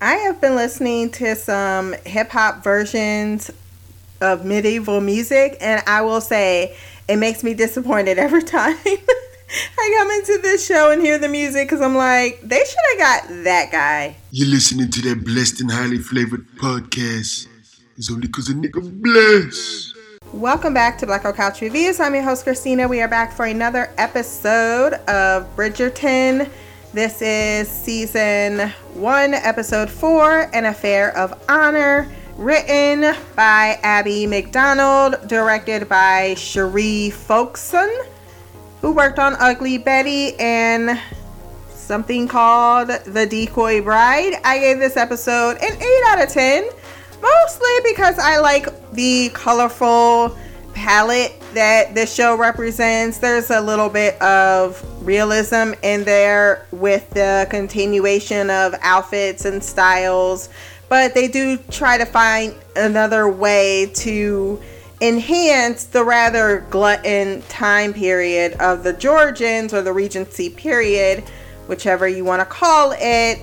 I have been listening to some hip hop versions of medieval music, and I will say it makes me disappointed every time. I come into this show and hear the music because I'm like, they should have got that guy. You're listening to that blessed and highly flavored podcast. It's only because a nigga blessed. Welcome back to Black Girl Couch Reviews. I'm your host, Christina. We are back for another episode of Bridgerton. This is season one, episode four, An Affair of Honor, written by Abby McDonald, directed by Sheree Folkson, who worked on Ugly Betty and something called The Decoy Bride. I gave this episode an 8 out of 10, mostly because I like the colorful palette that this show represents. There's a little bit of realism in there with the continuation of outfits and styles, but they do try to find another way to enhance the rather glutton time period of the Georgians or the Regency period, whichever you want to call it.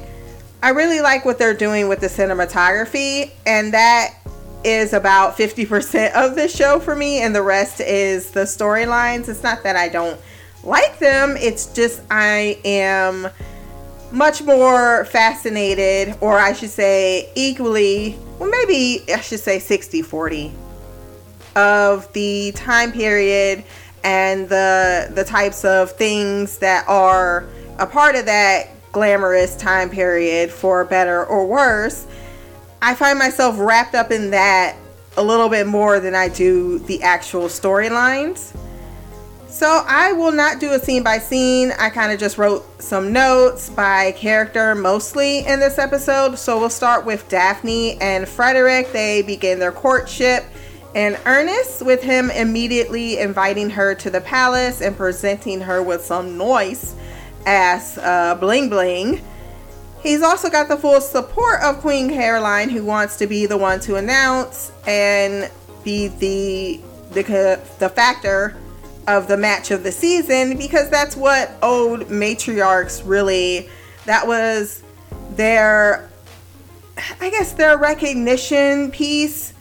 I really like what they're doing with the cinematography, and that is about 50% of the show for me, and the rest is the storylines. It's not that I don't like them, it's just I am much more fascinated, or I should say, equally, well, maybe I should say 60 40 of the time period and the the types of things that are a part of that glamorous time period for better or worse I find myself wrapped up in that a little bit more than I do the actual storylines. So I will not do a scene by scene. I kind of just wrote some notes by character mostly in this episode. So we'll start with Daphne and Frederick. They begin their courtship in earnest, with him immediately inviting her to the palace and presenting her with some noise ass uh, bling bling. He's also got the full support of Queen Caroline, who wants to be the one to announce and be the the the factor of the match of the season because that's what old matriarchs really that was their I guess their recognition piece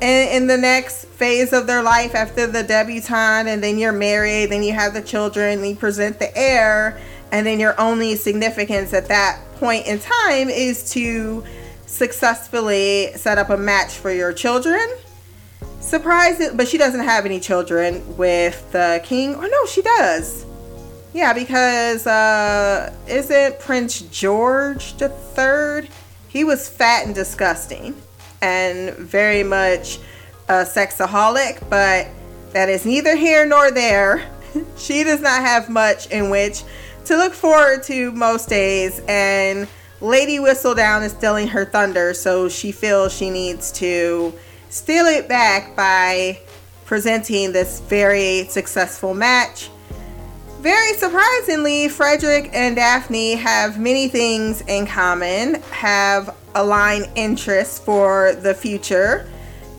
in, in the next phase of their life after the debutante and then you're married, then you have the children, and you present the heir, and then your only significance at that point in time is to successfully set up a match for your children. Surprising, but she doesn't have any children with the king. Or no, she does. Yeah, because uh, isn't Prince George the third? He was fat and disgusting, and very much a sexaholic. But that is neither here nor there. she does not have much in which to look forward to most days. And Lady Whistledown is stealing her thunder, so she feels she needs to steal it back by presenting this very successful match. Very surprisingly, Frederick and Daphne have many things in common, have aligned interests for the future,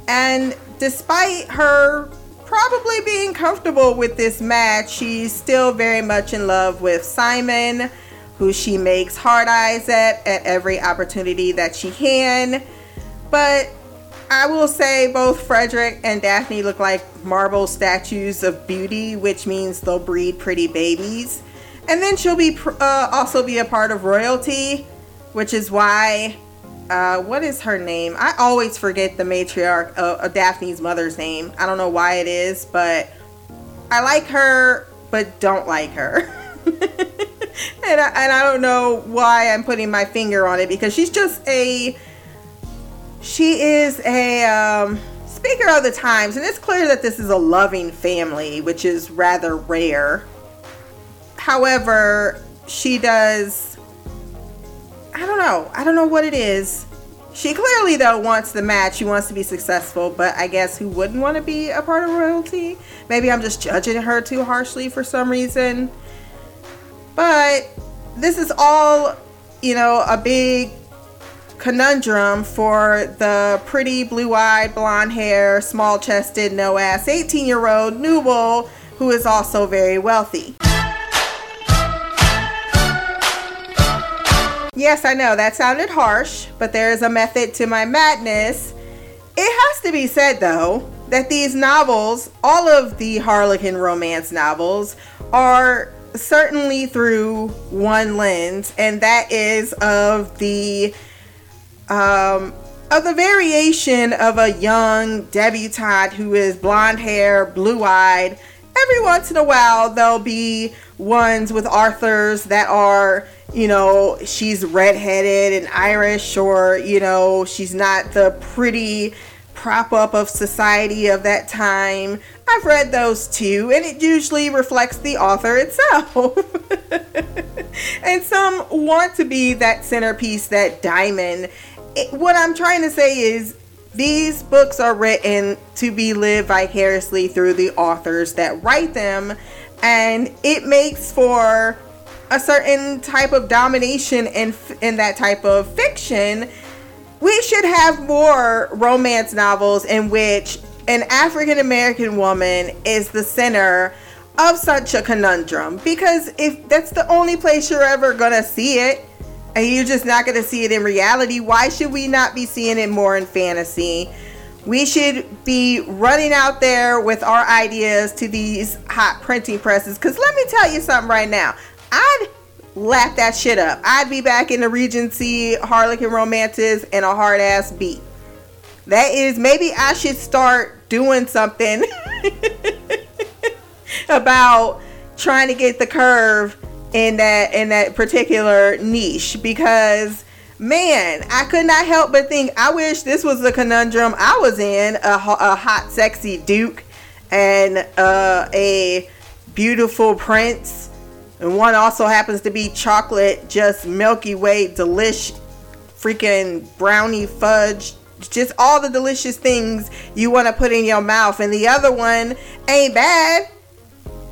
and despite her probably being comfortable with this match, she's still very much in love with Simon, who she makes hard eyes at at every opportunity that she can. But I will say both Frederick and Daphne look like marble statues of beauty, which means they'll breed pretty babies. And then she'll be uh, also be a part of royalty, which is why uh, what is her name? I always forget the matriarch, uh, uh, Daphne's mother's name. I don't know why it is, but I like her, but don't like her. and, I, and I don't know why I'm putting my finger on it because she's just a. She is a um, speaker of the times, and it's clear that this is a loving family, which is rather rare. However, she does I don't know. I don't know what it is. She clearly though wants the match. She wants to be successful, but I guess who wouldn't want to be a part of royalty? Maybe I'm just judging her too harshly for some reason. But this is all, you know, a big conundrum for the pretty blue-eyed, blonde hair, small-chested, no-ass 18-year-old Newell who is also very wealthy. Yes, I know that sounded harsh, but there is a method to my madness. It has to be said, though, that these novels, all of the Harlequin romance novels, are certainly through one lens, and that is of the um, of the variation of a young debutante who is blonde hair, blue eyed. Every once in a while, there'll be ones with Arthurs that are, you know, she's redheaded and Irish, or, you know, she's not the pretty prop up of society of that time. I've read those too, and it usually reflects the author itself. and some want to be that centerpiece, that diamond. It, what I'm trying to say is these books are written to be lived vicariously through the authors that write them, and it makes for a certain type of domination in in that type of fiction. We should have more romance novels in which an African American woman is the center of such a conundrum because if that's the only place you're ever gonna see it and you're just not gonna see it in reality, why should we not be seeing it more in fantasy? We should be running out there with our ideas to these hot printing presses. Because let me tell you something right now. I'd lap that shit up. I'd be back in the Regency Harlequin romances and a hard ass beat. That is, maybe I should start doing something about trying to get the curve in that in that particular niche because man, I could not help but think I wish this was the conundrum I was in a, a hot, sexy Duke and uh, a beautiful prince. And one also happens to be chocolate, just Milky Way, delish, freaking brownie fudge, just all the delicious things you want to put in your mouth. And the other one ain't bad.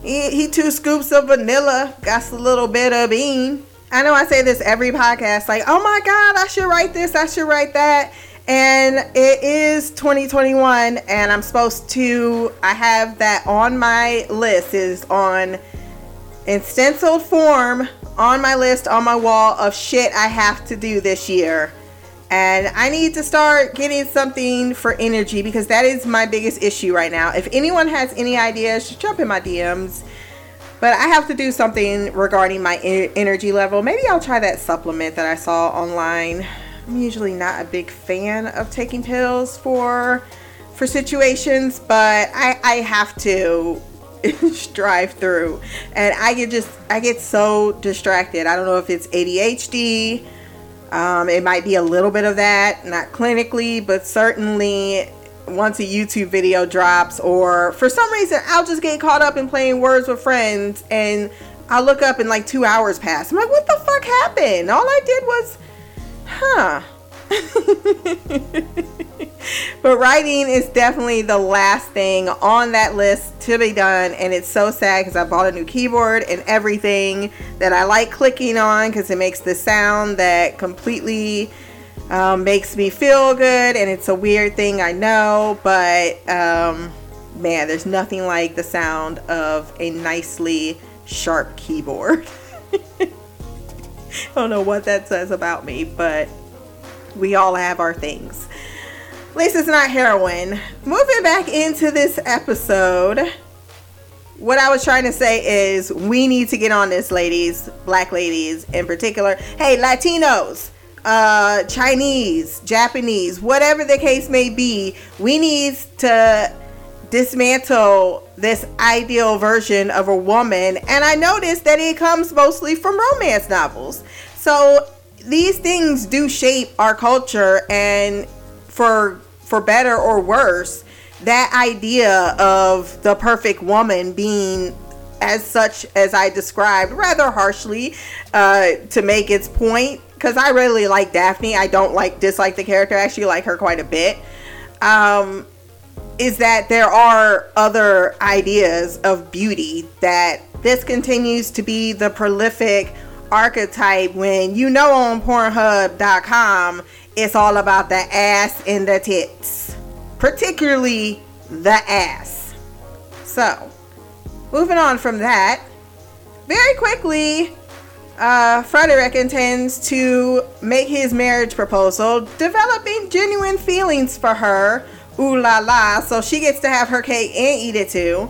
He, he two scoops of vanilla, got a little bit of bean. I know I say this every podcast, like, oh my God, I should write this, I should write that. And it is 2021, and I'm supposed to, I have that on my list, is on in stenciled form on my list on my wall of shit I have to do this year. And I need to start getting something for energy because that is my biggest issue right now. If anyone has any ideas, just jump in my DMs but I have to do something regarding my energy level. Maybe I'll try that supplement that I saw online. I'm usually not a big fan of taking pills for for situations, but I, I have to strive through. And I get just I get so distracted. I don't know if it's ADHD. Um, it might be a little bit of that, not clinically, but certainly once a YouTube video drops, or for some reason I'll just get caught up in playing Words with Friends and I'll look up and like two hours pass. I'm like, what the fuck happened? All I did was, huh. but writing is definitely the last thing on that list to be done and it's so sad because i bought a new keyboard and everything that i like clicking on because it makes the sound that completely um, makes me feel good, and it's a weird thing, I know, but um, man, there's nothing like the sound of a nicely sharp keyboard. I don't know what that says about me, but we all have our things. At least it's not heroin. Moving back into this episode, what I was trying to say is we need to get on this, ladies, black ladies in particular. Hey, Latinos, uh, Chinese, Japanese, whatever the case may be, we need to dismantle this ideal version of a woman. And I noticed that it comes mostly from romance novels. So these things do shape our culture and for for better or worse, that idea of the perfect woman being as such as I described rather harshly uh, to make its point because I really like Daphne. I don't like dislike the character. I actually like her quite a bit. Um, is that there are other ideas of beauty that this continues to be the prolific archetype when you know on Pornhub.com it's all about the ass and the tits, particularly the ass. So, moving on from that, very quickly, uh, Frederick intends to make his marriage proposal, developing genuine feelings for her. Ooh la la. So she gets to have her cake and eat it too.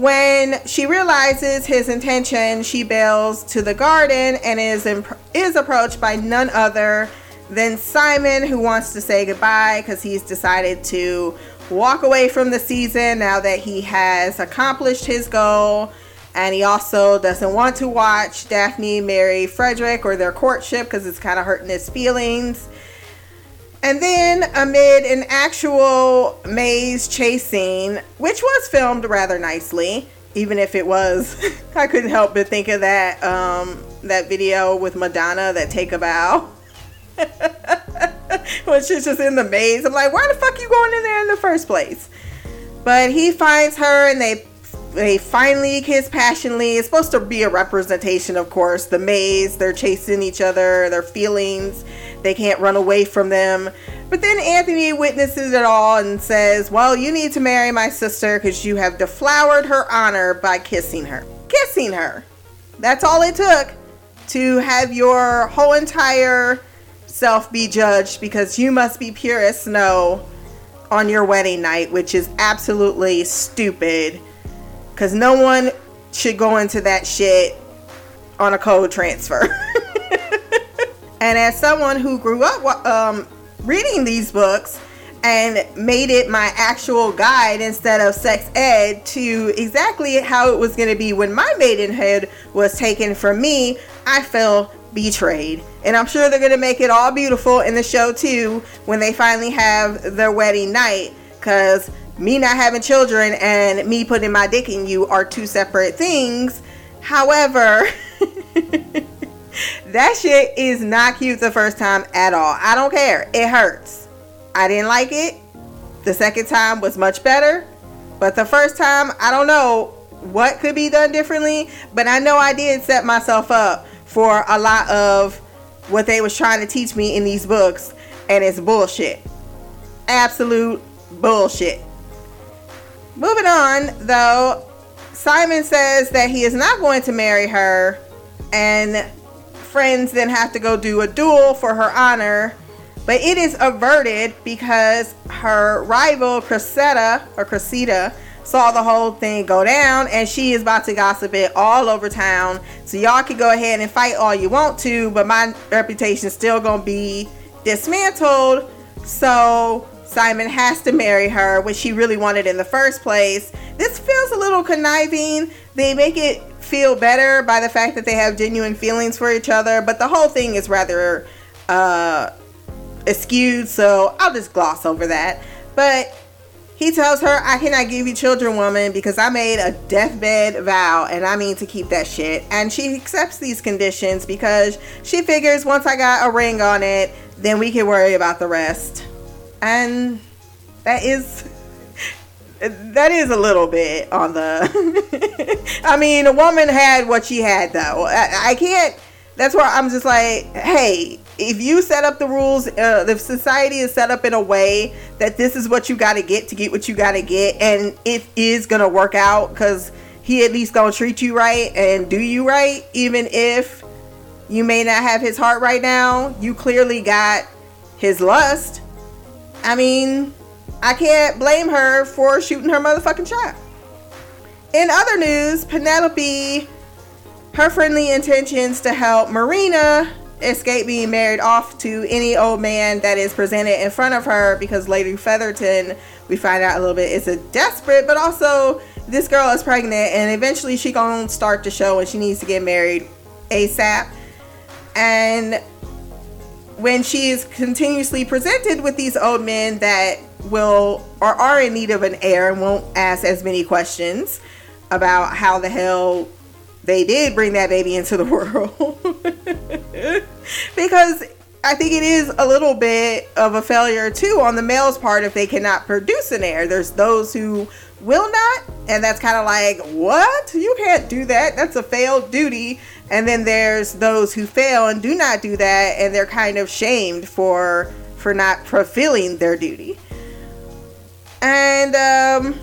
When she realizes his intention, she bails to the garden and is imp- is approached by none other than Simon, who wants to say goodbye because he's decided to walk away from the season now that he has accomplished his goal. And he also doesn't want to watch Daphne marry Frederick or their courtship because it's kind of hurting his feelings. And then, amid an actual maze chase scene, which was filmed rather nicely, even if it was, I couldn't help but think of that um, that video with Madonna that take a bow. when she's just in the maze, I'm like, why the fuck you going in there in the first place? But he finds her, and they they finally kiss passionately. It's supposed to be a representation, of course, the maze. They're chasing each other, their feelings they can't run away from them. But then Anthony witnesses it all and says, Well, you need to marry my sister because you have deflowered her honor by kissing her. Kissing her. That's all it took to have your whole entire self be judged because you must be pure as snow on your wedding night, which is absolutely stupid because no one should go into that shit on a code transfer. And as someone who grew up um, reading these books and made it my actual guide instead of sex ed to exactly how it was going to be when my maidenhead was taken from me, I feel betrayed. And I'm sure they're going to make it all beautiful in the show too when they finally have their wedding night. Because me not having children and me putting my dick in you are two separate things. However, that shit is not cute the first time at all. I don't care. It hurts. I didn't like it. The second time was much better. But the first time, I don't know what could be done differently. But I know I did set myself up for a lot of what they was trying to teach me in these books. And it's bullshit. Absolute bullshit. Moving on, though, Simon says that he is not going to marry her. And friends then have to go do a duel for her honor. But it is averted because her rival Cressida or Cressida saw the whole thing go down and she is about to gossip it all over town. So y'all can go ahead and fight all you want to, but my reputation is still gonna be dismantled. So Simon has to marry her, which she really wanted in the first place. This feels a little conniving. They make it feel better by the fact that they have genuine feelings for each other, but the whole thing is rather uh, skewed, so I'll just gloss over that. But he tells her, I cannot give you children, woman, because I made a deathbed vow and I mean to keep that shit. And she accepts these conditions because she figures once I got a ring on it, then we can worry about the rest. And that is that is a little bit on the i mean a woman had what she had though. I, I, can't that's where i'm just like hey if you set up the rules uh, the society is set up in a way that this is what you got to get to get what you got to get and it is gonna work out because he at least gonna treat you right and do you right even if you may not have his heart right now you clearly got his lust. I mean I can't blame her for shooting her motherfucking child. In other news, Penelope, her friendly intentions to help Marina escape being married off to any old man that is presented in front of her because Lady Featherington, we find out a little bit, is a desperate, but also this girl is pregnant and eventually she gonna start the show and she needs to get married ASAP. And when she is continuously presented with these old men that will or are in need of an heir and won't ask as many questions about how the hell they did bring that baby into the world. because I think it is a little bit of a failure too on the male's part if they cannot produce an heir. There's those who will not, and that's kind of like, what? You can't do that. That's a failed duty. And then there's those who fail and do not do that, and they're kind of shamed for for not fulfilling their duty. And um,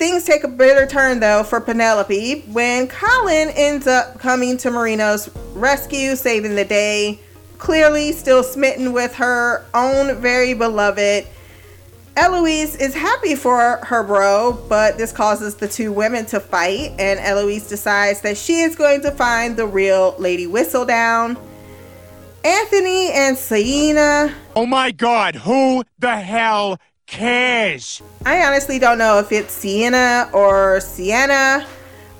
Things take a bitter turn though for Penelope when Colin ends up coming to Marina's rescue, saving the day. Clearly, still smitten with her own very beloved. Eloise is happy for her bro, but this causes the two women to fight, and Eloise decides that she is going to find the real Lady Whistledown. Anthony and Sienna. Oh my god, who the hell cares? I honestly don't know if it's Sienna or Sienna.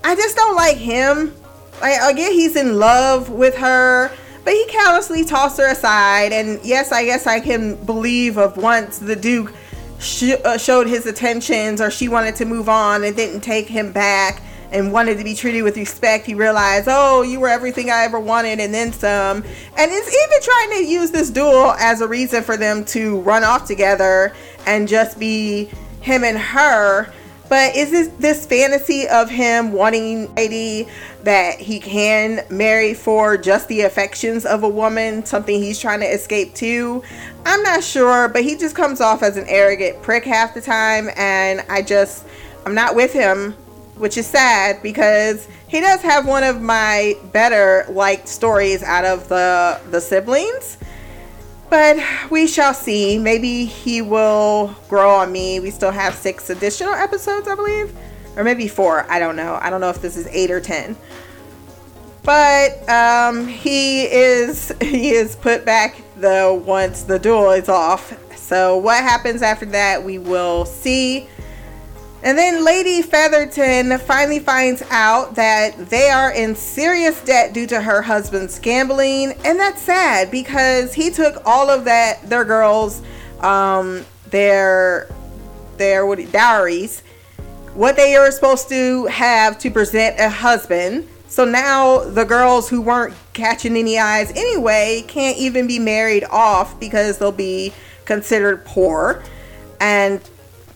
I just don't like him. Again, he's in love with her, but he callously tossed her aside. And yes, I guess I can believe of once the Duke sh- uh, showed his attentions or she wanted to move on and didn't take him back and wanted to be treated with respect, he realized, oh, you were everything I ever wanted and then some. And is even trying to use this duel as a reason for them to run off together and just be him and her. But is this this fantasy of him wanting lady that he can marry for just the affections of a woman something he's trying to escape to? I'm not sure, but he just comes off as an arrogant prick half the time, and I just I'm not with him which is sad because he does have one of my better liked stories out of the the siblings. But we shall see. Maybe he will grow on me. We still have six additional episodes, I believe, or maybe four. I don't know. I don't know if this is eight or ten. But um, he is he is put back though once the duel is off. So what happens after that, we will see. And then Lady Featherington finally finds out that they are in serious debt due to her husband's gambling, and that's sad because he took all of that their girls, um, their their what dowries, what they are supposed to have to present a husband. So now the girls who weren't catching any eyes anyway can't even be married off because they'll be considered poor. And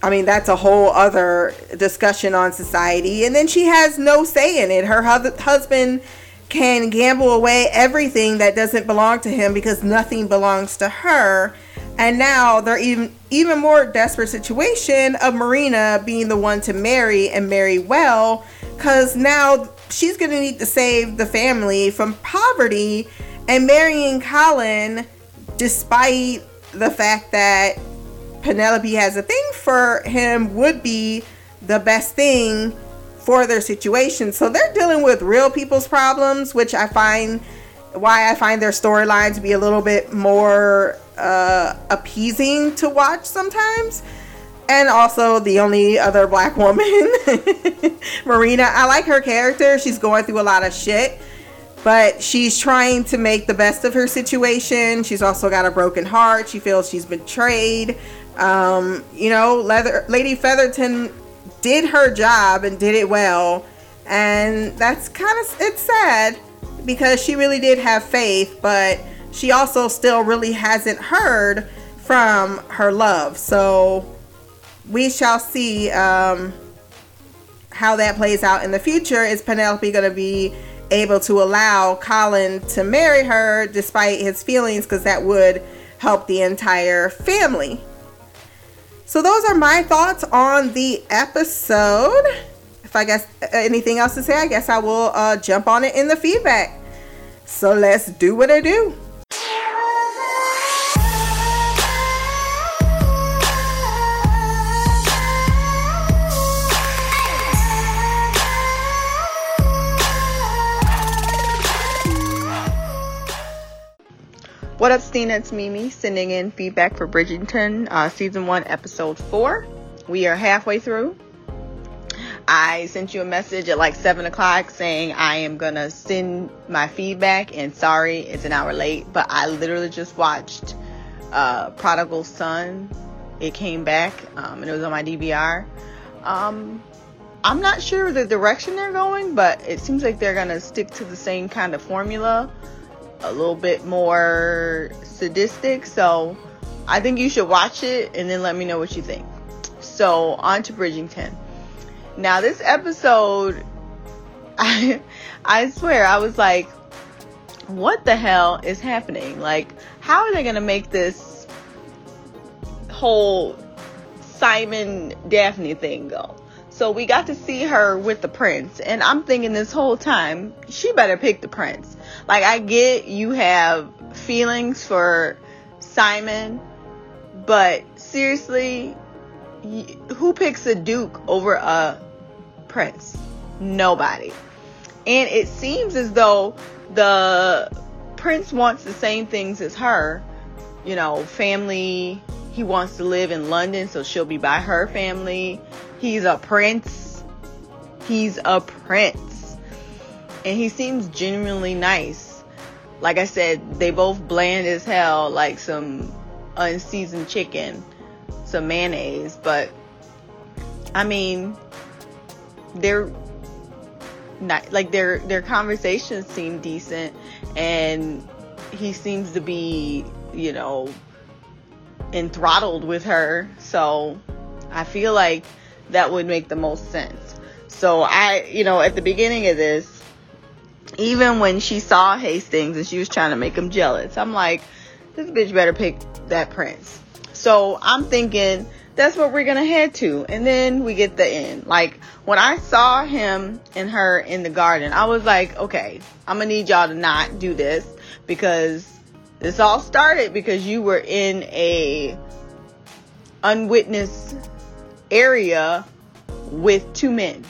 I mean, that's a whole other discussion on society. And then she has no say in it. Her hu- husband can gamble away everything that doesn't belong to him because nothing belongs to her. And now they're even even more desperate situation of Marina being the one to marry and marry well cuz now she's going to need to save the family from poverty and marrying Colin despite the fact that Penelope has a thing for him would be the best thing for their situation. So they're dealing with real people's problems, which I find why I find their storylines to be a little bit more uh, appeasing to watch sometimes. And also the only other black woman, Marina. I like her character. She's going through a lot of shit, but she's trying to make the best of her situation. She's also got a broken heart. She feels she's betrayed. Um, you know, Leather, Lady Featherington did her job and did it well, and that's kind of it's sad because she really did have faith, but she also still really hasn't heard from her love. So we shall see um, how that plays out in the future. Is Penelope going to be able to allow Colin to marry her despite his feelings? Because that would help the entire family. So those are my thoughts on the episode. If I guess uh, anything else to say, I guess I will uh, jump on it in the feedback. So let's do what I do. What up, Stina? It's Mimi sending in feedback for Bridgerton, uh, season one, episode four. We are halfway through. I sent you a message at like seven o'clock saying I am gonna send my feedback, and sorry it's an hour late, but I literally just watched uh, Prodigal Son. It came back, um, and it was on my DVR. Um, I'm not sure the direction they're going, but it seems like they're gonna stick to the same kind of formula a little bit more sadistic. So I think you should watch it and then let me know what you think. So on to Bridgerton. Now this episode, I I swear I was like, what the hell is happening? Like, how are they gonna make this whole Simon Daphne thing go? So we got to see her with the prince. And I'm thinking this whole time, she better pick the prince. Like, I get you have feelings for Simon, but seriously, who picks a duke over a prince? Nobody. And it seems as though the prince wants the same things as her. You know, family. He wants to live in London, so she'll be by her family. He's a prince. He's a prince. And he seems genuinely nice. Like I said, they both bland as hell, like some unseasoned chicken, some mayonnaise. But, I mean, they're not, like their their conversations seem decent and he seems to be you know enthralled with her so i feel like that would make the most sense. So I, you know, at the beginning of this, even when she saw Hastings and she was trying to make him jealous, I'm like, this bitch better pick that prince. So I'm thinking that's what we're gonna head to. And then we get the end. Like when I saw him and her in the garden, I was like, okay, I'm gonna need y'all to not do this because this all started because you were in a unwitnessed area with two men.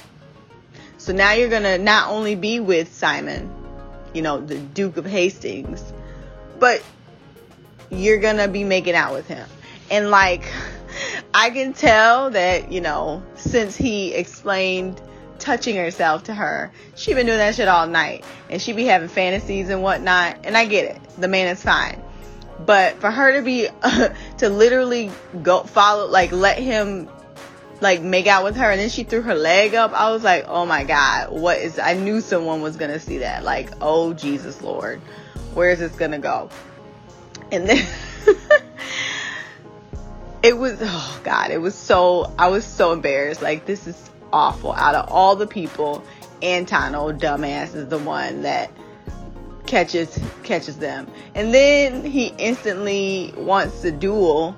So now you're going to not only be with Simon, you know, the Duke of Hastings, but you're going to be making out with him. And like, I can tell that, you know, since he explained touching herself to her, she been doing that shit all night. And she be having fantasies and whatnot. And I get it. The man is fine. But for her to be, to literally go follow, like let him like make out with her and then she threw her leg up. I was like, oh my God, what is, I knew someone was going to see that. Like, oh Jesus Lord, where is this going to go? And then it was, oh God, it was so, I was so embarrassed. Like, this is awful. Out of all the people, Antano, dumbass, is the one that catches catches them. And then he instantly wants to duel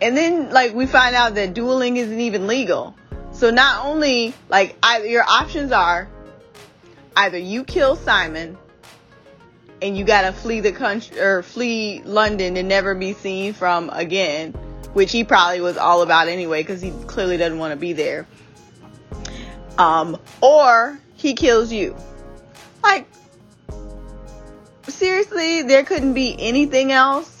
and then like we find out that dueling isn't even legal. So not only like either your options are either you kill Simon and you gotta flee the country or flee London and never be seen from again, which he probably was all about anyway because he clearly doesn't want to be there. Um, or he kills you. Like seriously, there couldn't be anything else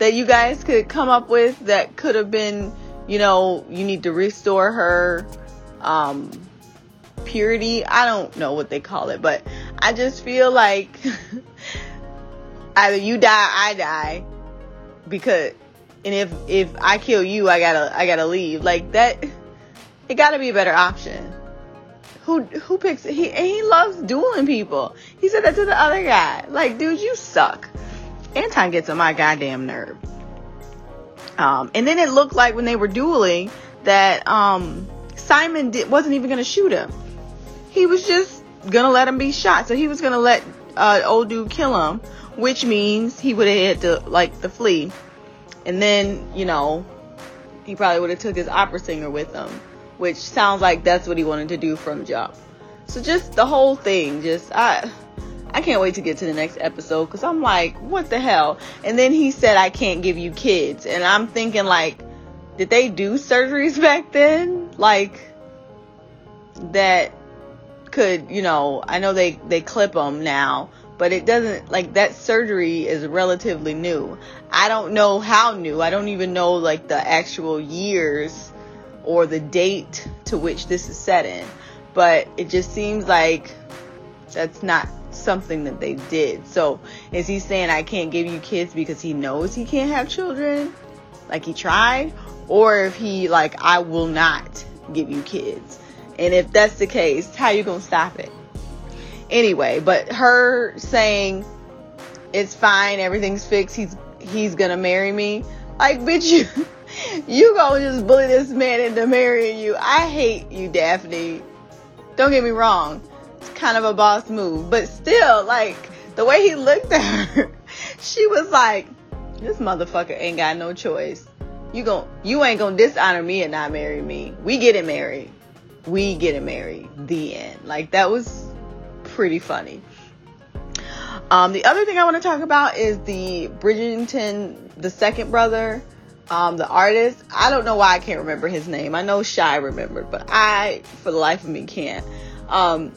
that you guys could come up with that could have been, you know, you need to restore her um, purity. I don't know what they call it, but I just feel like either you die, I die, because and if if I kill you, I gotta I gotta leave. Like that, it gotta be a better option. Who who picks he and he loves dueling people. He said that to the other guy. Like, dude, you suck. Anton gets on my goddamn nerve. Um, and then it looked like when they were dueling that um, Simon wasn't even going to shoot him. He was just going to let him be shot. So he was going to let uh, old dude kill him, which means he would have had to like the flee. And then, you know, he probably would have took his opera singer with him, which sounds like that's what he wanted to do from jump. So just the whole thing, just I I can't wait to get to the next episode because I'm like, what the hell? And then he said, I can't give you kids. And I'm thinking, like, did they do surgeries back then? Like, that could, you know, I know they, they clip them now, but it doesn't, like, that surgery is relatively new. I don't know how new. I don't even know, like, the actual years or the date to which this is set in. But it just seems like that's not something that they did. So is he saying I can't give you kids because he knows he can't have children? Like he tried? Or if he like I will not give you kids. And if that's the case, how you gonna stop it? Anyway, but her saying it's fine, everything's fixed, he's he's gonna marry me. Like bitch you you gonna just bully this man into marrying you. I hate you, Daphne. Don't get me wrong kind of a boss move. But still, like, the way he looked at her, she was like, this motherfucker ain't got no choice. You gon' you ain't gonna dishonor me and not marry me. We getting married. we getting married. The end. Like that was pretty funny. Um, the other thing I want to talk about is the Bridgerton, the second brother, um, the artist. I don't know why I can't remember his name. I know Shy remembered, but I, for the life of me, can't. Um,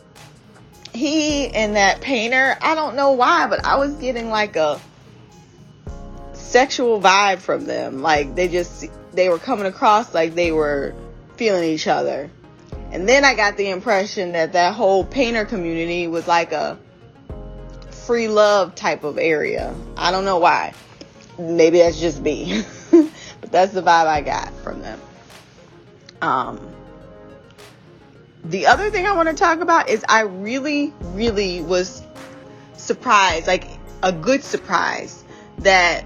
he and that painter, I don't know why, but I was getting like a sexual vibe from them. Like they just, they were coming across like they were feeling each other. And then I got the impression that that whole painter community was like a free love type of area. I don't know why. Maybe that's just me. but that's the vibe I got from them. Um, the other thing I want to talk about is I really, really was surprised, like a good surprise, that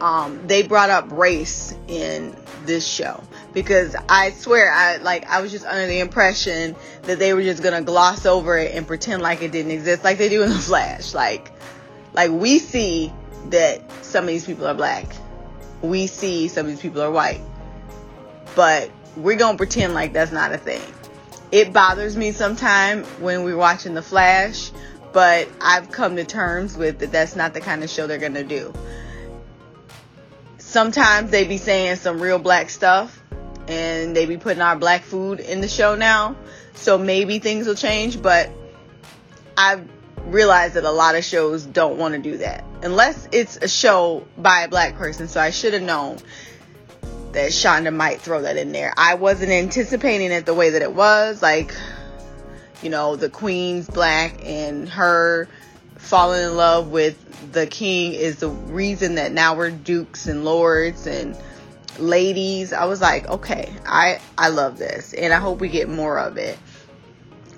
um, they brought up race in this show because I swear I like I was just under the impression that they were just gonna gloss over it and pretend like it didn't exist like they do in the Flash. Like like we see that some of these people are black. We see some of these people are white. But we're gonna pretend like that's not a thing. It bothers me sometimes when we're watching The Flash, but I've come to terms with that that's not the kind of show they're gonna do. Sometimes they be saying some real black stuff and they be putting our black food in the show now. So maybe things will change, but I've realized that a lot of shows don't want to do that. Unless it's a show by a black person. So I should have known that Shonda might throw that in there. I wasn't anticipating it the way that it was. Like, you know, the queen's black and her falling in love with the king is the reason that now we're dukes and lords and ladies. I was like, okay, I I love this and I hope we get more of it.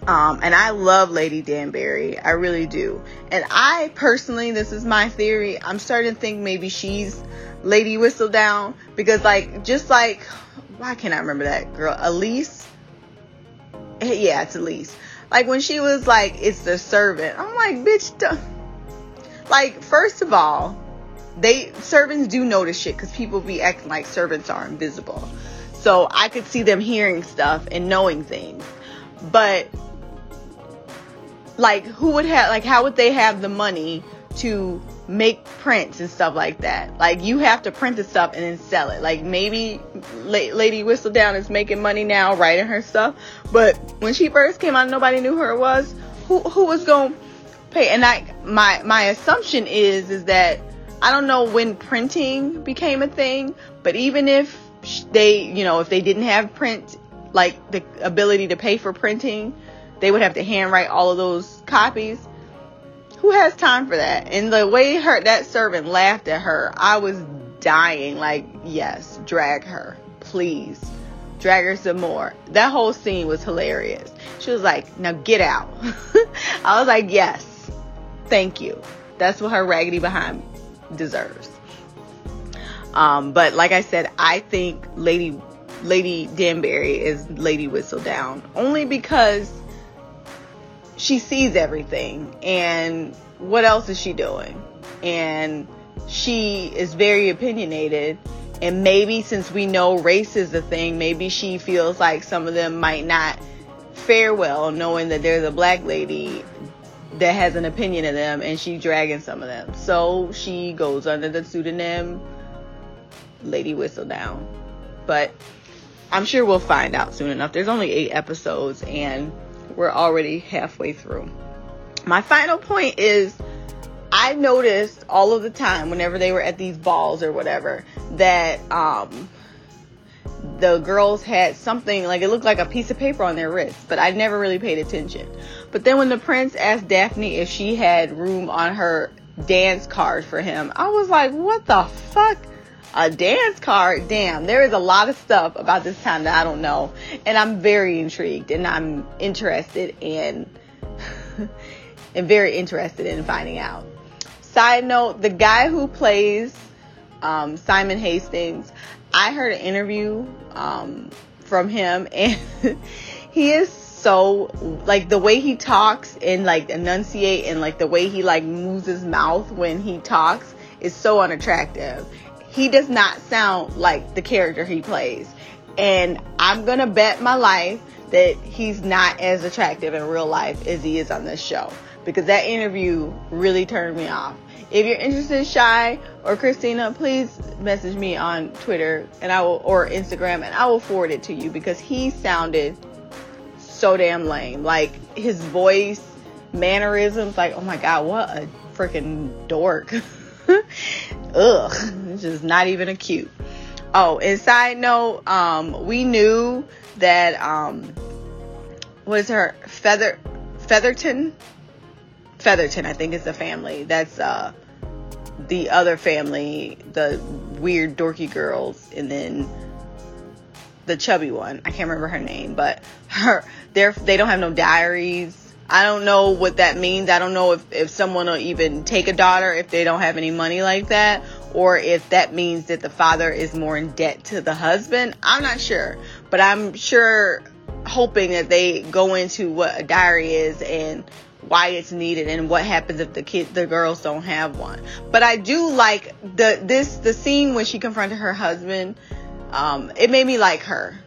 Um, and I love Lady Danbury. I really do. And I personally, this is my theory, I'm starting to think maybe she's Lady Whistledown because like just like why can't I remember that girl? Elise? Yeah, it's Elise. Like when she was like, it's the servant. I'm like, bitch, duh. like first of all, they servants do notice shit because people be acting like servants are invisible. So I could see them hearing stuff and knowing things. But like who would have like how would they have the money to make prints and stuff like that. Like you have to print the stuff and then sell it. Like maybe Lady Whistledown is making money now writing her stuff, but when she first came out, nobody knew who it was. Who who was going to pay? And I my my assumption is is that I don't know when printing became a thing, but even if they you know if they didn't have print like the ability to pay for printing, they would have to handwrite all of those copies who has time for that? And the way her that servant laughed at her, I was dying. Like, yes, drag her, please, drag her some more. That whole scene was hilarious. She was like, "Now get out." I was like, "Yes, thank you." That's what her raggedy behind deserves. Um, but like I said, I think Lady Lady Danbury is Lady Whistledown only because she sees everything and what else is she doing? And she is very opinionated and maybe since we know race is a thing, maybe she feels like some of them might not fare well knowing that there's a black lady that has an opinion of them and she's dragging some of them. So she goes under the pseudonym Lady Whistledown. But I'm sure we'll find out soon enough. There's only eight episodes and we're already halfway through. My final point is I noticed all of the time whenever they were at these balls or whatever that um the girls had something like it looked like a piece of paper on their wrist, but I never really paid attention. But then when the prince asked Daphne if she had room on her dance card for him, I was like, what the fuck? A dance card. Damn, there is a lot of stuff about this time that I don't know. And I'm very intrigued and I'm interested in and very interested in finding out. Side note, the guy who plays um, Simon Hastings, I heard an interview um, from him and he is so like the way he talks and like enunciate and like the way he like moves his mouth when he talks is so unattractive he does not sound like the character he plays. And I'm gonna bet my life that he's not as attractive in real life as he is on this show because that interview really turned me off. If you're interested, Shy or Christina, please message me on Twitter and I will or Instagram and I will forward it to you because he sounded so damn lame. Like his voice, mannerisms, like oh my god, what a freaking dork. Ugh, it's just not even a cute. Oh, and side note, um, we knew that um, was her Feather Featherton Featherton, I think is the family. That's uh the other family, the weird dorky girls, and then the chubby one. I can't remember her name, but her they're they don't have no diaries. I don't know what that means. I don't know if, if someone will even take a daughter if they don't have any money like that, or if that means that the father is more in debt to the husband. I'm not sure, but I'm sure hoping that they go into what a diary is and why it's needed and what happens if the kid the girls don't have one. But I do like the this the scene when she confronted her husband. Um, it made me like her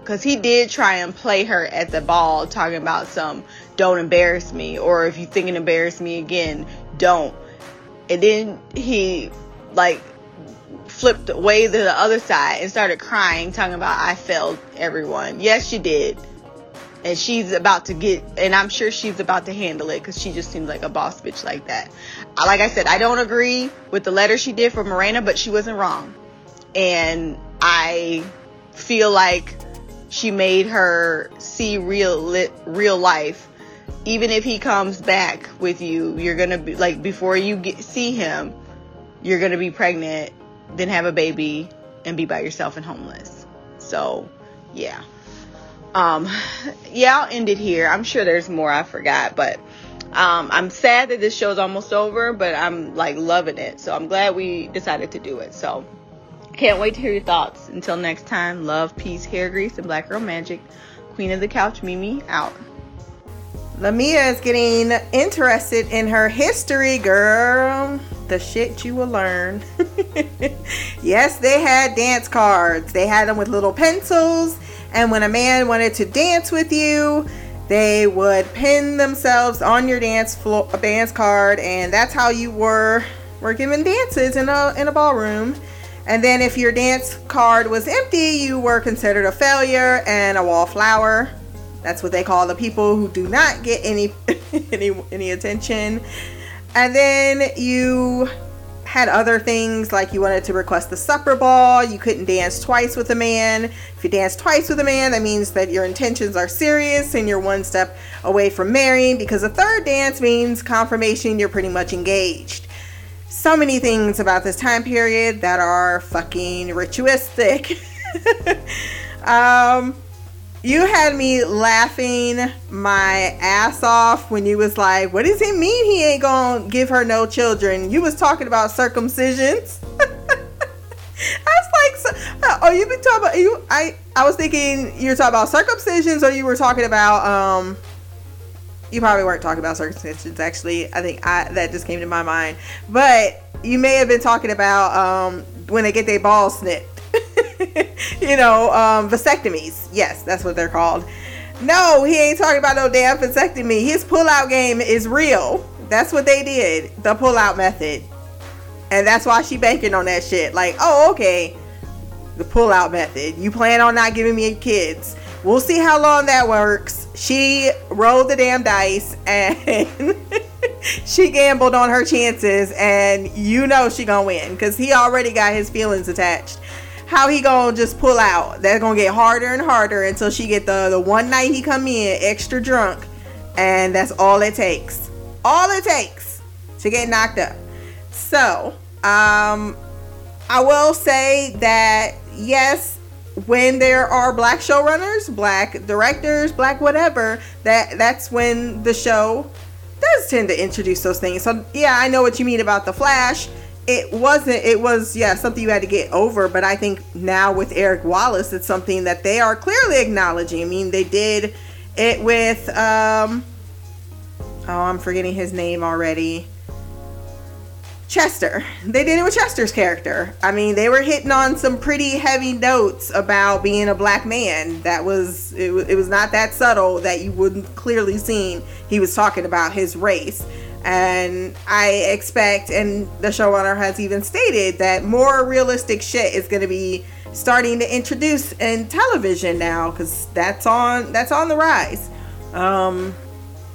because he did try and play her at the ball, talking about some "don't embarrass me" or if you think it embarrass me again, don't. And then he like flipped away to the other side and started crying, talking about I failed everyone. Yes, she did and she's about to get and i'm sure she's about to handle it because she just seems like a boss bitch like that like i said i don't agree with the letter she did for Marina but she wasn't wrong and i feel like she made her see real real life even if he comes back with you you're gonna be like before you get, see him you're gonna be pregnant then have a baby and be by yourself and homeless so yeah um, yeah, I'll end it here. I'm sure there's more I forgot, but um, I'm sad that this show's almost over, but I'm like loving it. So I'm glad we decided to do it. So can't wait to hear your thoughts. Until next time, love, peace, hair grease, and black girl magic. Queen of the couch, Mimi, out. Lamia is getting interested in her history, girl. The shit you will learn. yes, they had dance cards. They had them with little pencils and when a man wanted to dance with you, they would pin themselves on your dance floor, a dance card, and that's how you were were given dances in a in a ballroom. And then if your dance card was empty, you were considered a failure and a wallflower. That's what they call the people who do not get any any any attention. And then you had other things like you wanted to request the supper ball, you couldn't dance twice with a man. If you dance twice with a man, that means that your intentions are serious and you're one step away from marrying because a third dance means confirmation you're pretty much engaged. So many things about this time period that are fucking ritualistic. um you had me laughing my ass off when you was like, "What does he mean he ain't gonna give her no children?" You was talking about circumcisions. I was like, "Oh, you been talking about you?" I I was thinking you were talking about circumcisions, or you were talking about um. You probably weren't talking about circumcisions. Actually, I think I that just came to my mind. But you may have been talking about um when they get their balls snipped. you know, um, vasectomies. Yes, that's what they're called. No, he ain't talking about no damn vasectomy. His pullout game is real. That's what they did. The pullout method. And that's why she banking on that shit. Like, oh, okay. The pullout method. You plan on not giving me kids. We'll see how long that works. She rolled the damn dice and she gambled on her chances and you know she gonna win because he already got his feelings attached how he gonna just pull out. That's gonna get harder and harder until she get the the one night he come in extra drunk, and that's all it takes. All it takes to get knocked up. So, um, I will say that yes, when there are black showrunners, black directors, black whatever, that that's when the show does tend to introduce those things. So yeah, I know what you mean about the Flash. It wasn't it was yeah something you had to get over but i think now with eric wallace it's something that they are clearly acknowledging. I mean they did it with um oh i'm forgetting his name already Chester. They did it with Chester's character. I mean, they were hitting on some pretty heavy notes about being a black man. That was it, it was not that subtle that you wouldn't clearly seen he was talking about his race. And I expect, and the showrunner has even stated that more realistic shit is going to be starting to introduce in television now because that's on that's on the rise. Um,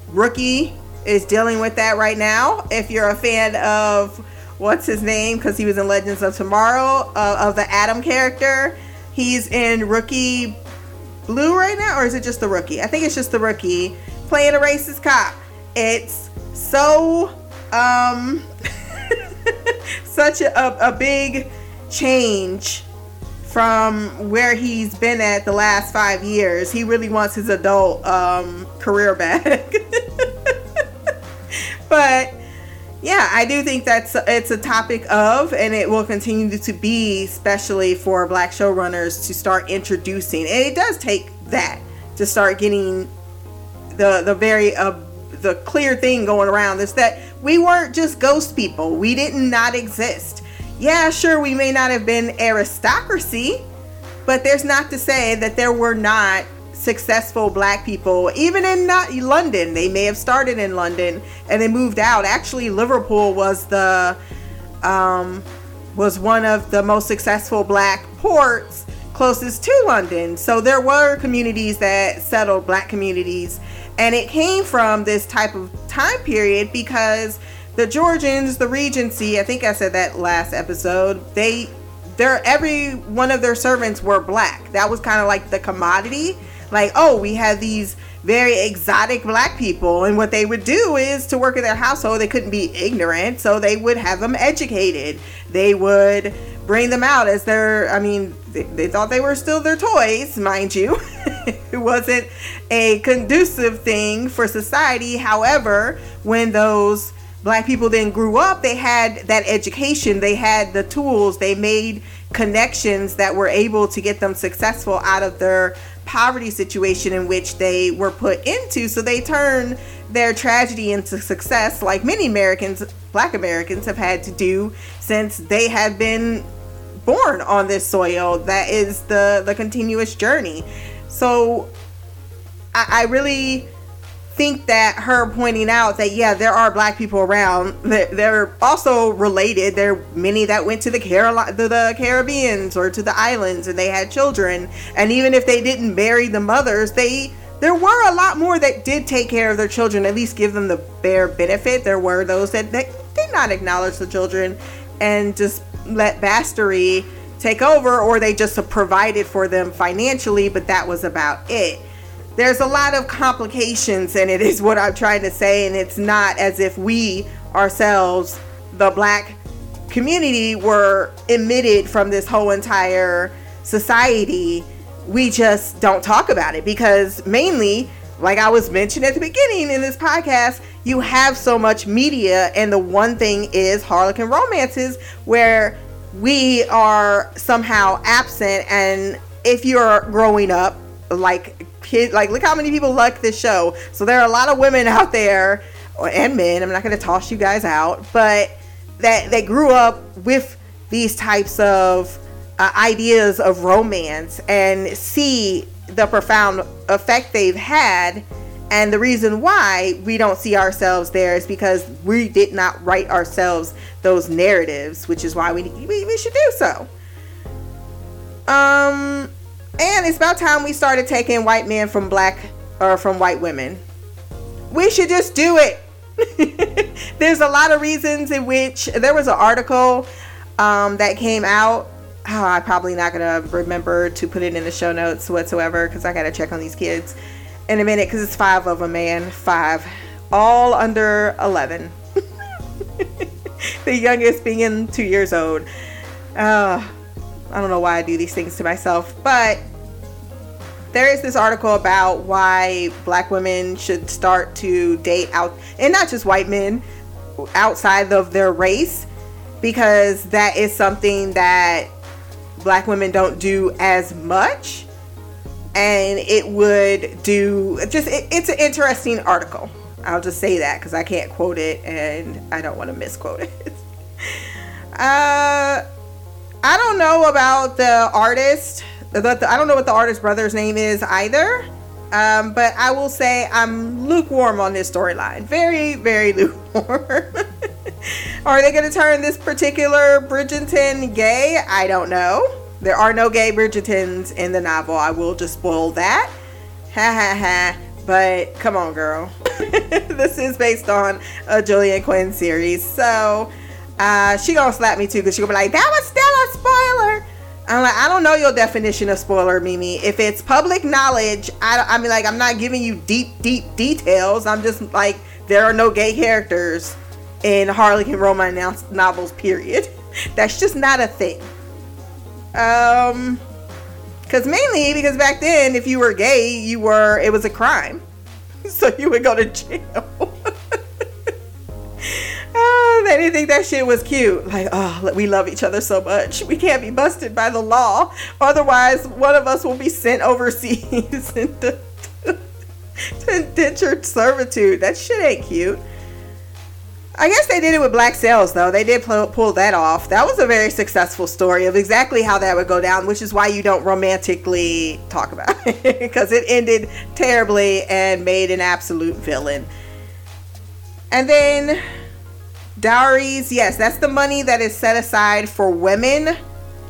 Rookie is dealing with that right now. If you're a fan of what's his name, because he was in Legends of Tomorrow, uh, of the Adam character, he's in Rookie Blue right now, or is it just the Rookie? I think it's just the Rookie playing a racist cop. It's so um such a, a big change from where he's been at the last five years. He really wants his adult um, career back. but yeah, I do think that's it's a topic of, and it will continue to be, especially for black showrunners to start introducing. And it does take that to start getting the the very uh, the clear thing going around is that we weren't just ghost people. We didn't not exist. Yeah, sure, we may not have been aristocracy, but there's not to say that there were not successful black people, even in not London. They may have started in London and they moved out. Actually, Liverpool was the um, was one of the most successful black ports closest to London. So there were communities that settled black communities, and it came from this type of time period because the Georgians, the Regency, I think I said that last episode, they their every one of their servants were black. That was kind of like the commodity like, oh, we have these very exotic black people, and what they would do is to work in their household, they couldn't be ignorant, so they would have them educated. They would bring them out as their, I mean, they, they thought they were still their toys, mind you. it wasn't a conducive thing for society. However, when those black people then grew up, they had that education, they had the tools, they made connections that were able to get them successful out of their poverty situation in which they were put into. So they turn their tragedy into success, like many Americans, black Americans, have had to do since they have been born on this soil. That is the, the continuous journey. So I, I really think that her pointing out that yeah there are black people around they're, they're also related. There are many that went to the Carolina the, the Caribbeans or to the islands and they had children. And even if they didn't marry the mothers they there were a lot more that did take care of their children at least give them the bare benefit. There were those that, that did not acknowledge the children and just let bastardy take over or they just provided for them financially but that was about it there's a lot of complications and it is what I'm trying to say and it's not as if we ourselves the black community were emitted from this whole entire society. We just don't talk about it because mainly like I was mentioned at the beginning in this podcast you have so much media and the one thing is harlequin romances where we are somehow absent. And if you're growing up like like look how many people like this show. So there are a lot of women out there and men i'm not going to toss you guys out but that they grew up with these types of uh, ideas of romance and see the profound effect they've had. And the reason why we don't see ourselves there is because we did not write ourselves those narratives which is why we, we, we should do so. Um and it's about time we started taking white men from black or from white women. We should just do it. There's a lot of reasons in which there was an article um, that came out. Oh, I'm probably not gonna remember to put it in the show notes whatsoever because I gotta check on these kids in a minute because it's five of them, man, five, all under 11. the youngest being two years old. Uh, I don't know why I do these things to myself, but there is this article about why black women should start to date out, and not just white men, outside of their race, because that is something that black women don't do as much. And it would do just, it, it's an interesting article. I'll just say that because I can't quote it and I don't want to misquote it. uh, I don't know about the artist. The, the, I don't know what the artist brother's name is either. Um, but I will say I'm lukewarm on this storyline. Very, very lukewarm. are they going to turn this particular Bridgerton gay? I don't know. There are no gay Bridgertons in the novel. I will just spoil that. Ha ha ha. But come on, girl. this is based on a Julia Quinn series. So uh, she gonna slap me too because she gonna be like, that was still a spoiler. I'm like, I don't know your definition of spoiler, Mimi. If it's public knowledge, I, I mean, like, I'm not giving you deep, deep details. I'm just like, there are no gay characters in Harlequin romance novels, period. That's just not a thing. Um, because mainly because back then, if you were gay, you were, it was a crime. So you would go to jail. oh, they didn't think that shit was cute. Like, oh, we love each other so much. We can't be busted by the law. Otherwise, one of us will be sent overseas into indentured servitude. That shit ain't cute. I guess they did it with Black Sails, though. They did pull, pull that off. That was a very successful story of exactly how that would go down, which is why you don't romantically talk about it because it ended terribly and made an absolute villain. And then dowries, yes, that's the money that is set aside for women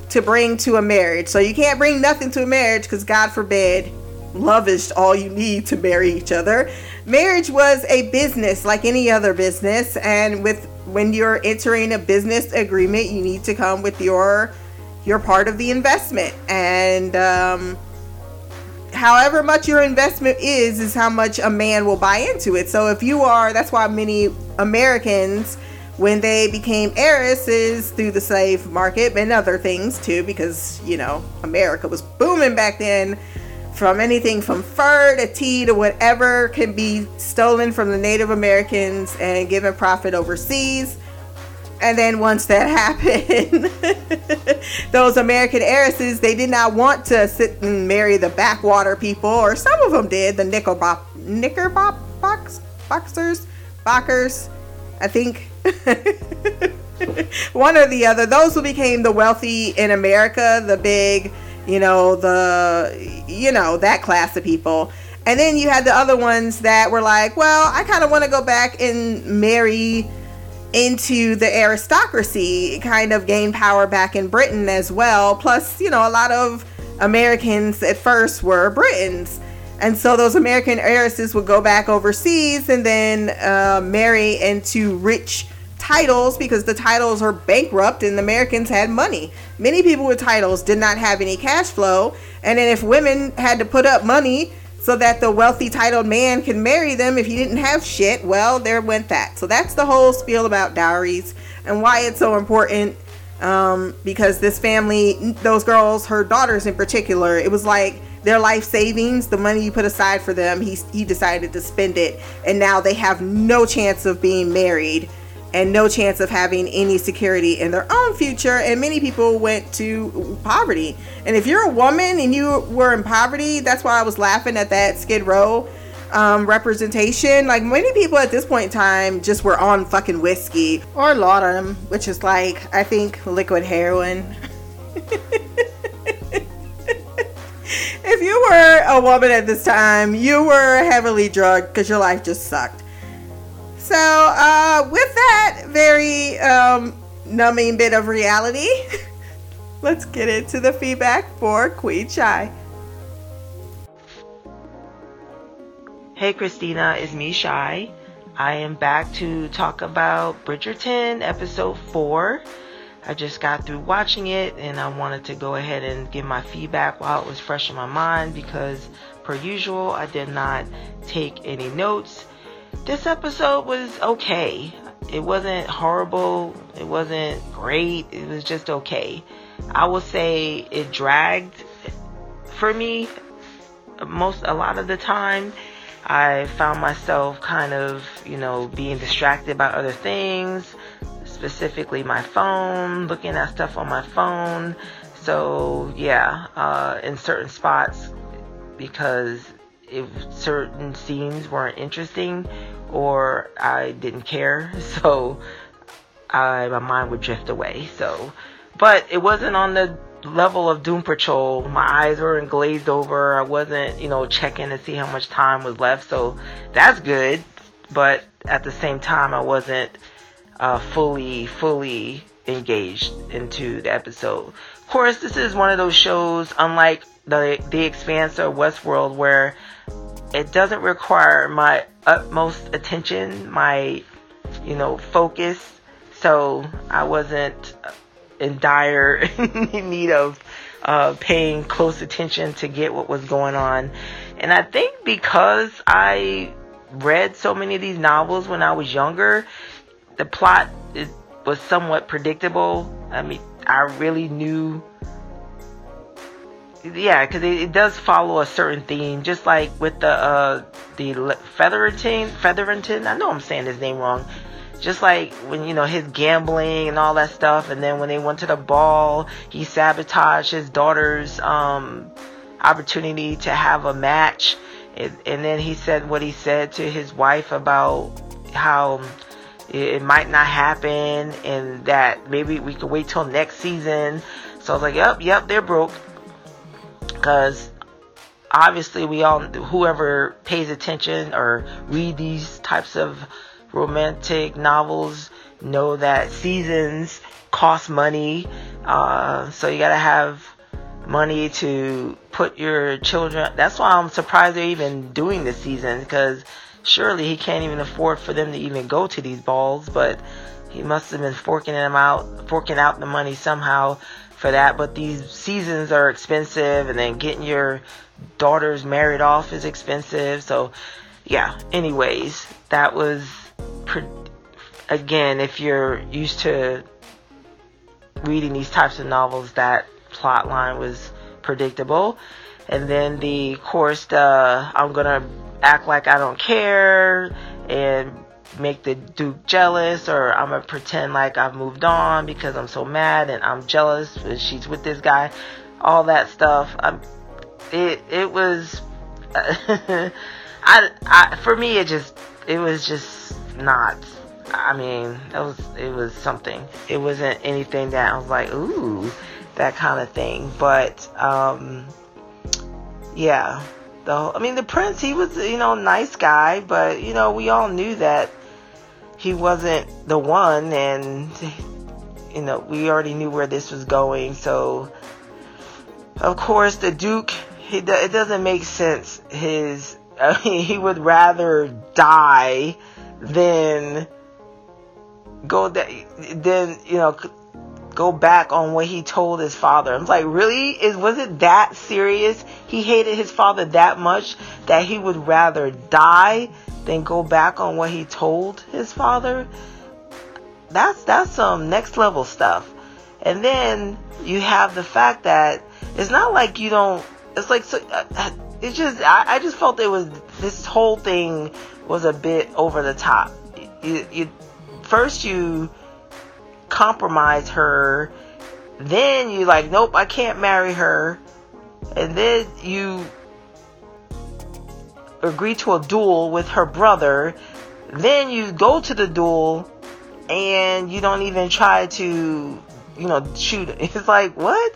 to bring to a marriage. So you can't bring nothing to a marriage because, God forbid, love is all you need to marry each other. Marriage was a business like any other business, and with when you're entering a business agreement, you need to come with your your part of the investment. And um, however much your investment is, is how much a man will buy into it. So if you are, that's why many Americans, when they became heiresses through the slave market and other things too, because you know America was booming back then from anything from fur to tea to whatever can be stolen from the Native Americans and given profit overseas. And then once that happened, those American heiresses, they did not want to sit and marry the backwater people, or some of them did, the Knickerbop, Knickerbop box, boxers, Bockers, I think. One or the other. Those who became the wealthy in America, the big you know, the, you know, that class of people. And then you had the other ones that were like, well, I kind of want to go back and marry into the aristocracy, kind of gain power back in Britain as well. Plus, you know, a lot of Americans at first were Britons. And so those American heiresses would go back overseas and then uh, marry into rich titles because the titles are bankrupt and the Americans had money. Many people with titles did not have any cash flow. And then if women had to put up money so that the wealthy titled man can marry them if he didn't have shit, well, there went that. So that's the whole spiel about dowries and why it's so important. Um, because this family, those girls, her daughters in particular, it was like their life savings, the money you put aside for them, he, he decided to spend it. And now they have no chance of being married and no chance of having any security in their own future. And many people went to poverty. And if you're a woman and you were in poverty, that's why I was laughing at that Skid Row um, representation. Like many people at this point in time just were on fucking whiskey or laudanum, which is like, I think, liquid heroin. if you were a woman at this time, you were heavily drugged because your life just sucked. So, uh, with that very um, numbing bit of reality, let's get into the feedback for Queen Shy. Hey Christina, it's me Shy. I am back to talk about Bridgerton episode 4. I just got through watching it and I wanted to go ahead and give my feedback while it was fresh in my mind because, per usual, I did not take any notes this episode was okay. It wasn't horrible. It wasn't great. It was just okay. I will say it dragged for me most a lot of the time. I found myself kind of, you know, being distracted by other things, specifically my phone, looking at stuff on my phone. So, yeah, uh, in certain spots, because if certain scenes weren't interesting or I didn't care. So I my mind would drift away. So, but it wasn't on the level of Doom Patrol. My eyes weren't glazed over. I wasn't, you know, checking to see how much time was left. So that's good. But at the same time, I wasn't uh, fully, fully engaged into the episode. Of course, this is one of those shows, unlike the The Expanse or Westworld, where it doesn't require my utmost attention, my, you know, focus. So I wasn't in dire need of uh, paying close attention to get what was going on. And I think because I read so many of these novels when I was younger, the plot is, was somewhat predictable. I mean, I really knew. Yeah, because it, it, does follow a certain theme, just like with the uh, the Featherington. Featherington, I know I'm saying his name wrong. Just like when you know his gambling and all that stuff and then when they went to the ball he sabotaged his daughter's um, opportunity to have a match. And, then he said what he said to his wife about how it, it might not happen and that maybe we could wait till next season. So i was like yep yep they're broke because obviously we all whoever pays attention or read these types of romantic novels know that seasons cost money. Uh, so you gotta have money to put your children. That's why I'm surprised they're even doing this season because surely he can't even afford for them to even go to these balls. But he must have been forking them out, forking out the money somehow for that. But these seasons are expensive, and then getting your daughters married off is expensive. So yeah. Anyways, that was again, if you're used to reading these types of novels, that plot line was predictable. And then the course, the I'm gonna act like I don't care and make the Duke jealous, or I'm gonna pretend like I've moved on because I'm so mad and I'm jealous she's with this guy. All that stuff. I'm, it it was. I, I for me it just it was just not. I mean, it was it was something. It wasn't anything that I was like, ooh, that kind of thing. But um, yeah, the I mean, the prince, he was you know nice guy, but you know we all knew that he wasn't the one, and you know we already knew where this was going. So of course, the duke, he, it doesn't make sense. His I mean, he would rather die than go that then you know go back on what he told his father. I'm like, really? Is was it that serious? He hated his father that much that he would rather die than go back on what he told his father? That's that's some next level stuff. And then you have the fact that it's not like you don't. It's like so, uh, it's just I, I just felt it was this whole thing was a bit over the top. You, you first you compromise her, then you like, nope, I can't marry her, and then you agree to a duel with her brother. Then you go to the duel, and you don't even try to, you know, shoot. It's like what?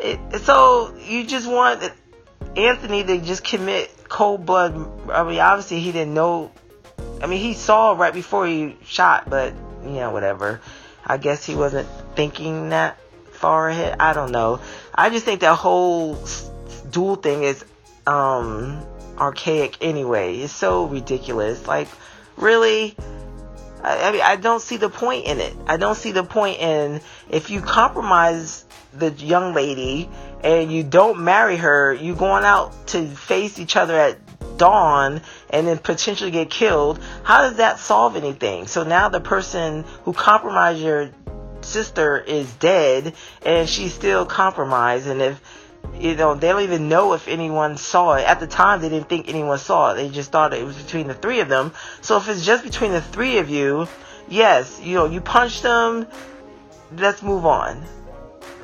It, so you just want Anthony to just commit cold blood. I mean, obviously he didn't know. I mean, he saw right before he shot, but you know, whatever. I guess he wasn't thinking that far ahead. I don't know. I just think that whole duel thing is um archaic anyway. It's so ridiculous. Like, really? I, I mean, I don't see the point in it. I don't see the point in if you compromise the young lady and you don't marry her, you going out to face each other at dawn and then potentially get killed. How does that solve anything? So now the person who compromised your sister is dead and she's still compromised and if you know they don't even know if anyone saw it at the time they didn't think anyone saw it they just thought it was between the three of them so if it's just between the three of you yes you know you punch them let's move on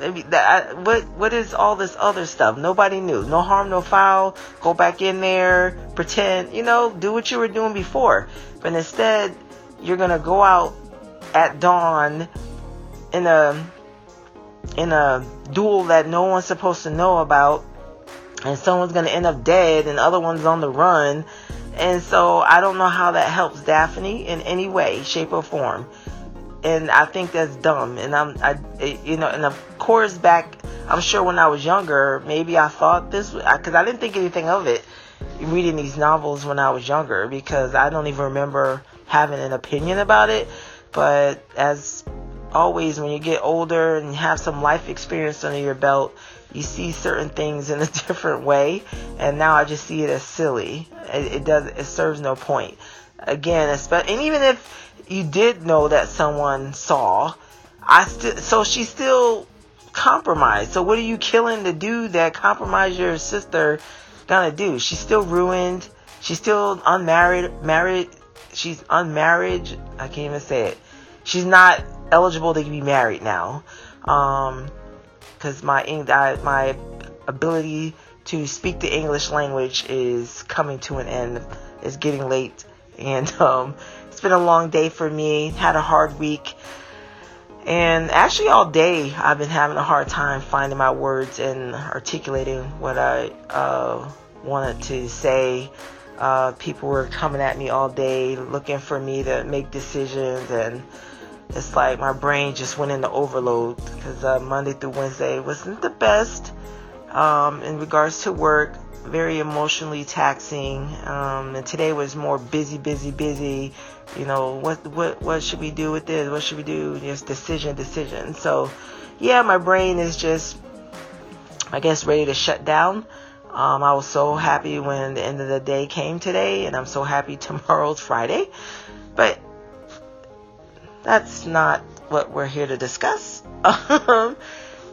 Maybe that what what is all this other stuff? Nobody knew. No harm, no foul. Go back in there, pretend, you know, do what you were doing before. But instead, you're gonna go out at dawn in a in a duel that no one's supposed to know about and someone's to end up dead and other one's on the run and so I don't know how that helps Daphne in any way shape or form and I think that's dumb and I'm I you know and of course back I'm sure when I was younger maybe I thought this because I didn't think anything of it reading these novels when I was younger because I don't even remember having an opinion about it but as always when you get older and have some life experience under your belt, you see certain things in a different way. And now I just see it as silly. It, it does. It serves no point. Again, especially, and even if you did know that someone saw, I still. So she still compromised. So what are you killing the dude that compromised your sister gonna do? She's still ruined. She's still unmarried. Married. She's unmarried. I can't even say it. She's not eligible to be married now. Um, because my my ability to speak the English language is coming to an end. It's getting late, and um, been a long day for me. Had a hard week, and actually all day I've been having a hard time finding my words and articulating what I uh, wanted to say. Uh, people were coming at me all day, looking for me to make decisions and it's like my brain just went into overload because uh, Monday through Wednesday wasn't the best um, in regards to work. Very emotionally taxing, um, and today was more busy, busy, busy. You know what, what, what should we do with this? What should we do? Just decision, decision. So, yeah, my brain is just, I guess, ready to shut down. Um, I was so happy when the end of the day came today, and I'm so happy tomorrow's Friday. But that's not what we're here to discuss. Um,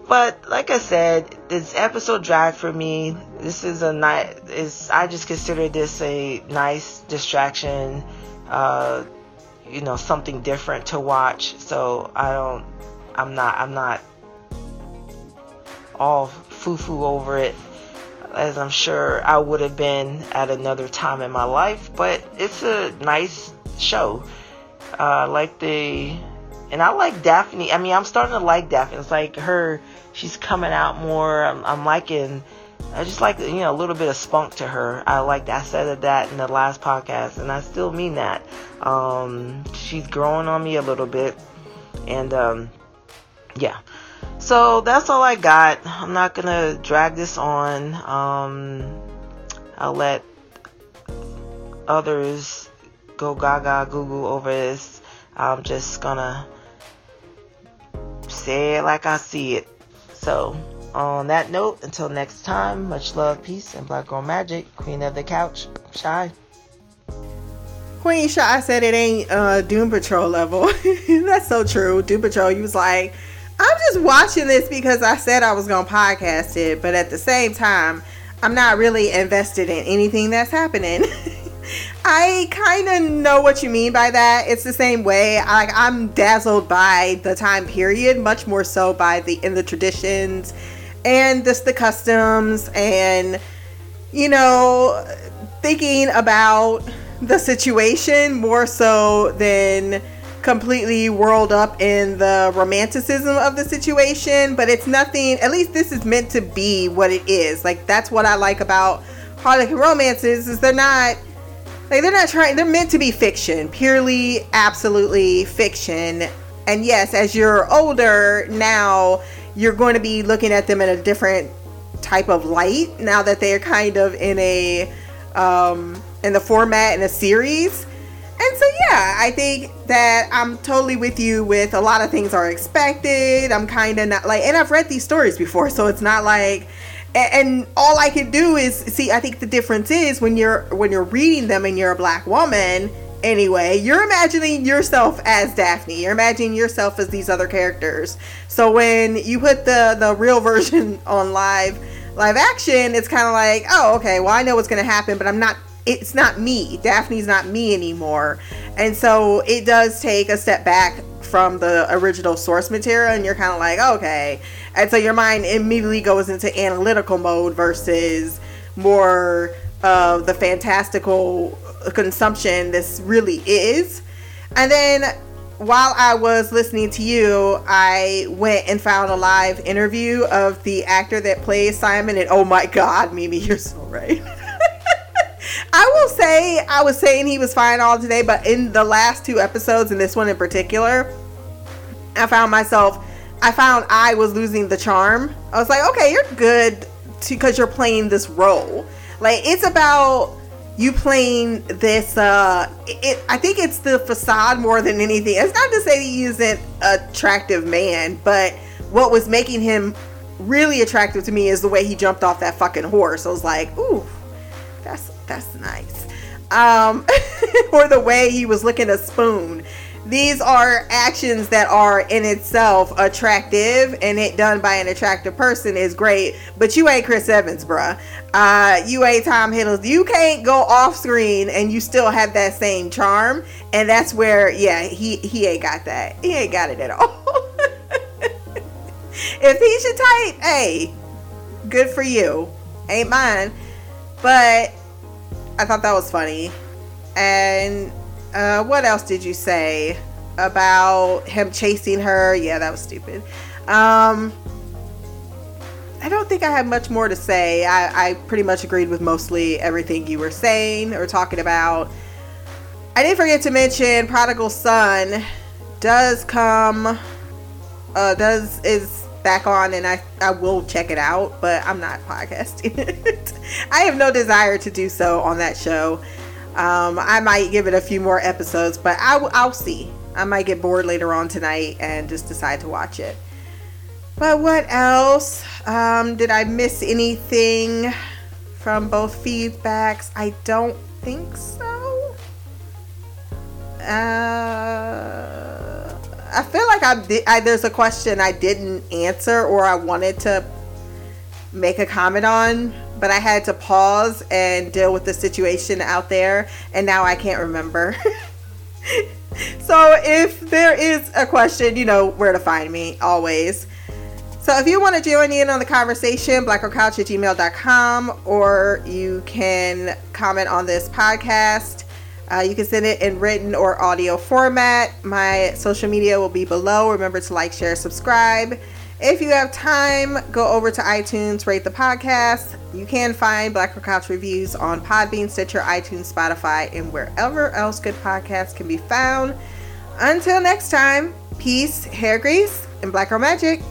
but like I said, this episode dragged for me. This is a nice. Is I just consider this a nice distraction. Uh, you know, something different to watch. So I don't. I'm not. I'm not all foo-foo over it as I'm sure I would have been at another time in my life. But it's a nice show. Uh, like the, and I like Daphne. I mean, I'm starting to like Daphne. It's like her, she's coming out more. I'm, I'm liking. I just like you know a little bit of spunk to her. I like I said that in the last podcast, and I still mean that. Um, she's growing on me a little bit, and um, yeah. So that's all I got. I'm not gonna drag this on. Um, I'll let others go gaga goo goo over this. I'm just gonna say it like I see it. So, on that note, until next time, much love, peace, and black girl magic. Queen of the couch, shy. Queen Shy said it ain't uh, Doom Patrol level. That's so true. Doom Patrol, you was like, I'm just watching this because I said I was gonna podcast it, but at the same time, I'm not really invested in anything that's happening. I kind of know what you mean by that. It's the same way. Like I'm dazzled by the time period, much more so by the in the traditions and just the customs and you know thinking about the situation more so than completely whirled up in the romanticism of the situation. But it's nothing at least this is meant to be what it is. Like that's what i like about harlequin romances is they're not like they're not trying they're meant to be fiction purely absolutely fiction. And yes as you're older now you're going to be looking at them in a different type of light now that they're kind of in a um in the format in a series and so yeah i think that i'm totally with you with a lot of things are expected i'm kind of not like and i've read these stories before so it's not like and, all I can do is see. I think the difference is when you're when you're reading them and you're a black woman. Anyway, you're imagining yourself as Daphne. You're imagining yourself as these other characters. So when you put the the real version on live live action, it's kind of like, oh, okay. Well, I know what's gonna happen, but I'm not. It's not me. Daphne's not me anymore. And so it does take a step back from the original source material and you're kind of like okay and so your mind immediately goes into analytical mode versus more of the fantastical consumption this really is and then while I was listening to you, I went and found a live interview of the actor that plays Simon, and oh my god, Mimi, you're so right. I will say, I was saying he was fine all today, but in the last two episodes, and this one in particular, I found myself, I found I was losing the charm. I was like, okay, you're good because you're playing this role. Like, it's about you playing this uh it, i think it's the facade more than anything. It's not to say he isn't attractive man but what was making him really attractive to me is the way he jumped off that fucking horse. I was like ooh that's that's nice. Um or the way he was looking a spoon these are actions that are in itself attractive and it done by an attractive person is great. But you ain't chris evans bruh. Uh, you ain't tom hiddleston. You can't go off screen and you still have that same charm. And that's where yeah he he ain't got that. He ain't got it at all. If he's your type hey good for you. Ain't mine. But i thought that was funny. And uh, what else did you say about him chasing her? Yeah, that was stupid. Um, I don't think I have much more to say. I, I pretty much agreed with mostly everything you were saying or talking about. I didn't forget to mention Prodigal Son does come, uh, does is back on, and I I will check it out, but I'm not podcasting it. I have no desire to do so on that show. Um, I might give it a few more episodes, but I, will see. I might get bored later on tonight and just decide to watch it. But what else? Um, did I miss anything from both feedbacks? I don't think so. Uh, I feel like I, I there's a question I didn't answer or I wanted to make a comment on but I had to pause and deal with the situation out there, and now I can't remember. so if there is a question, you know where to find me always. So if you want to join in on the conversation, blackgirlcouch at gmail.com, or you can comment on this podcast. Uh, you can send it in written or audio format. My social media will be below. Remember to like, share, subscribe. If you have time, go over to iTunes, rate the podcast. You can find Black Couch reviews on Podbean, Stitcher, iTunes, Spotify, and wherever else good podcasts can be found. Until next time, peace, hair grease, and Black Girl Magic.